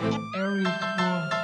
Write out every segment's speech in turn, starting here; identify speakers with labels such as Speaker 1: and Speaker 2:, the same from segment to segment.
Speaker 1: Eric will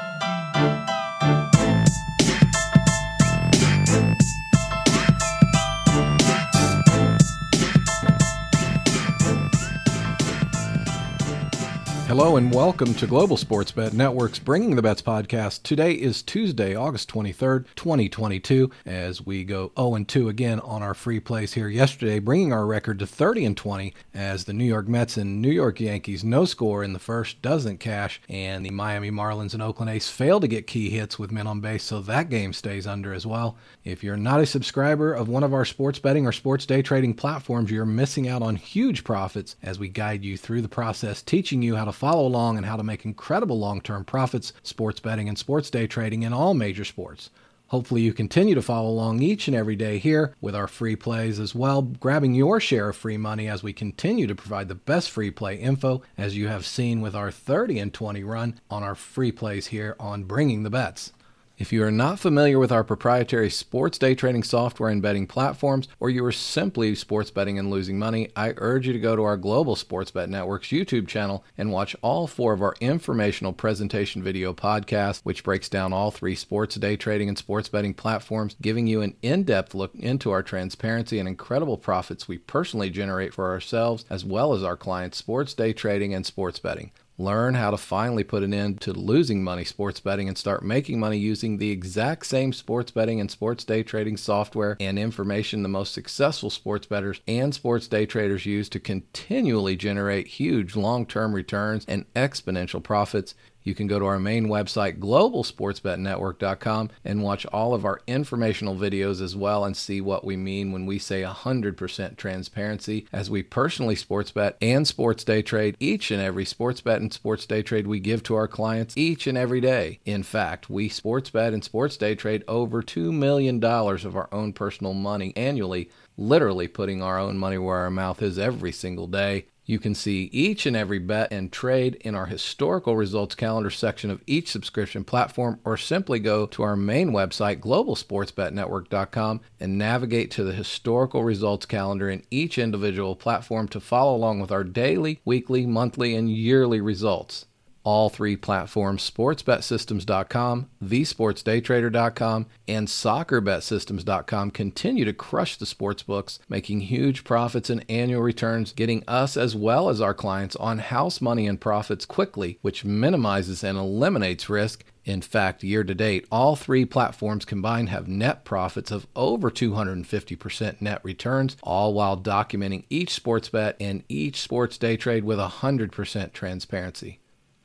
Speaker 2: Hello and welcome to Global Sports Bet Network's Bringing the Bets podcast. Today is Tuesday, August 23rd, 2022, as we go 0 2 again on our free plays here yesterday, bringing our record to 30 and 20 as the New York Mets and New York Yankees no score in the first doesn't cash, and the Miami Marlins and Oakland A's fail to get key hits with men on base, so that game stays under as well. If you're not a subscriber of one of our sports betting or sports day trading platforms, you're missing out on huge profits as we guide you through the process, teaching you how to follow along and how to make incredible long term profits, sports betting, and sports day trading in all major sports. Hopefully, you continue to follow along each and every day here with our free plays as well, grabbing your share of free money as we continue to provide the best free play info, as you have seen with our 30 and 20 run on our free plays here on Bringing the Bets. If you are not familiar with our proprietary sports day trading software and betting platforms, or you are simply sports betting and losing money, I urge you to go to our Global Sports Bet Network's YouTube channel and watch all four of our informational presentation video podcasts, which breaks down all three sports day trading and sports betting platforms, giving you an in depth look into our transparency and incredible profits we personally generate for ourselves as well as our clients' sports day trading and sports betting. Learn how to finally put an end to losing money sports betting and start making money using the exact same sports betting and sports day trading software and information the most successful sports bettors and sports day traders use to continually generate huge long term returns and exponential profits. You can go to our main website, globalsportsbetnetwork.com, and watch all of our informational videos as well and see what we mean when we say 100% transparency as we personally sports bet and sports day trade each and every sports bet and sports day trade we give to our clients each and every day. In fact, we sports bet and sports day trade over $2 million of our own personal money annually literally putting our own money where our mouth is every single day. You can see each and every bet and trade in our historical results calendar section of each subscription platform, or simply go to our main website, globalsportsbetnetwork.com, and navigate to the historical results calendar in each individual platform to follow along with our daily, weekly, monthly, and yearly results all three platforms sportsbetsystems.com, thesportsdaytrader.com, and soccerbetsystems.com continue to crush the sports books, making huge profits and annual returns, getting us as well as our clients on house money and profits quickly, which minimizes and eliminates risk. In fact, year to date, all three platforms combined have net profits of over 250% net returns, all while documenting each sports bet and each sports day trade with 100% transparency.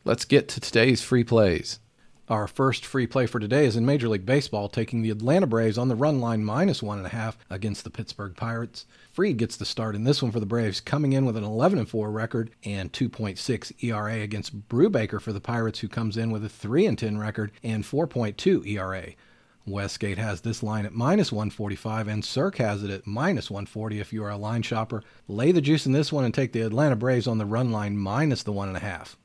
Speaker 2: Let's get to today's free plays. Our first free play for today is in Major League Baseball, taking the Atlanta Braves on the run line minus one and a half against the Pittsburgh Pirates. Fried gets the start in this one for the Braves, coming in with an 11 4 record and 2.6 ERA against Brubaker for the Pirates, who comes in with a 3 10 record and 4.2 ERA. Westgate has this line at minus 145, and Circa has it at minus 140 if you are a line shopper. Lay the juice in this one and take the Atlanta Braves on the run line minus the one and a half.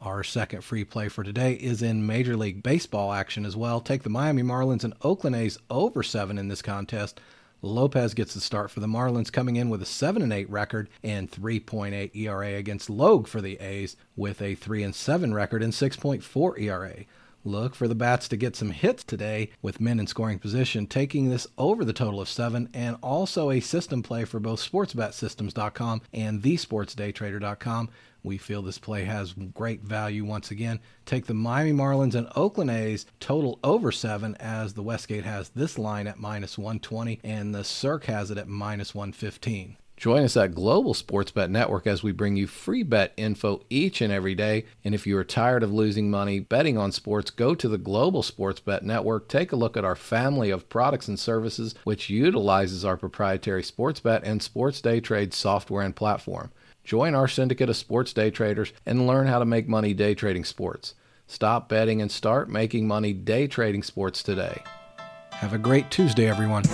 Speaker 2: Our second free play for today is in Major League Baseball action as well. Take the Miami Marlins and Oakland A's over 7 in this contest. Lopez gets the start for the Marlins, coming in with a 7 and 8 record and 3.8 ERA against Logue for the A's with a 3 and 7 record and 6.4 ERA. Look for the bats to get some hits today with men in scoring position, taking this over the total of seven, and also a system play for both SportsBetSystems.com and TheSportsDayTrader.com. We feel this play has great value once again. Take the Miami Marlins and Oakland A's total over seven, as the Westgate has this line at minus 120 and the Circa has it at minus 115. Join us at Global Sports Bet Network as we bring you free bet info each and every day. And if you are tired of losing money betting on sports, go to the Global Sports Bet Network. Take a look at our family of products and services, which utilizes our proprietary sports bet and sports day trade software and platform. Join our syndicate of sports day traders and learn how to make money day trading sports. Stop betting and start making money day trading sports today. Have a great Tuesday, everyone.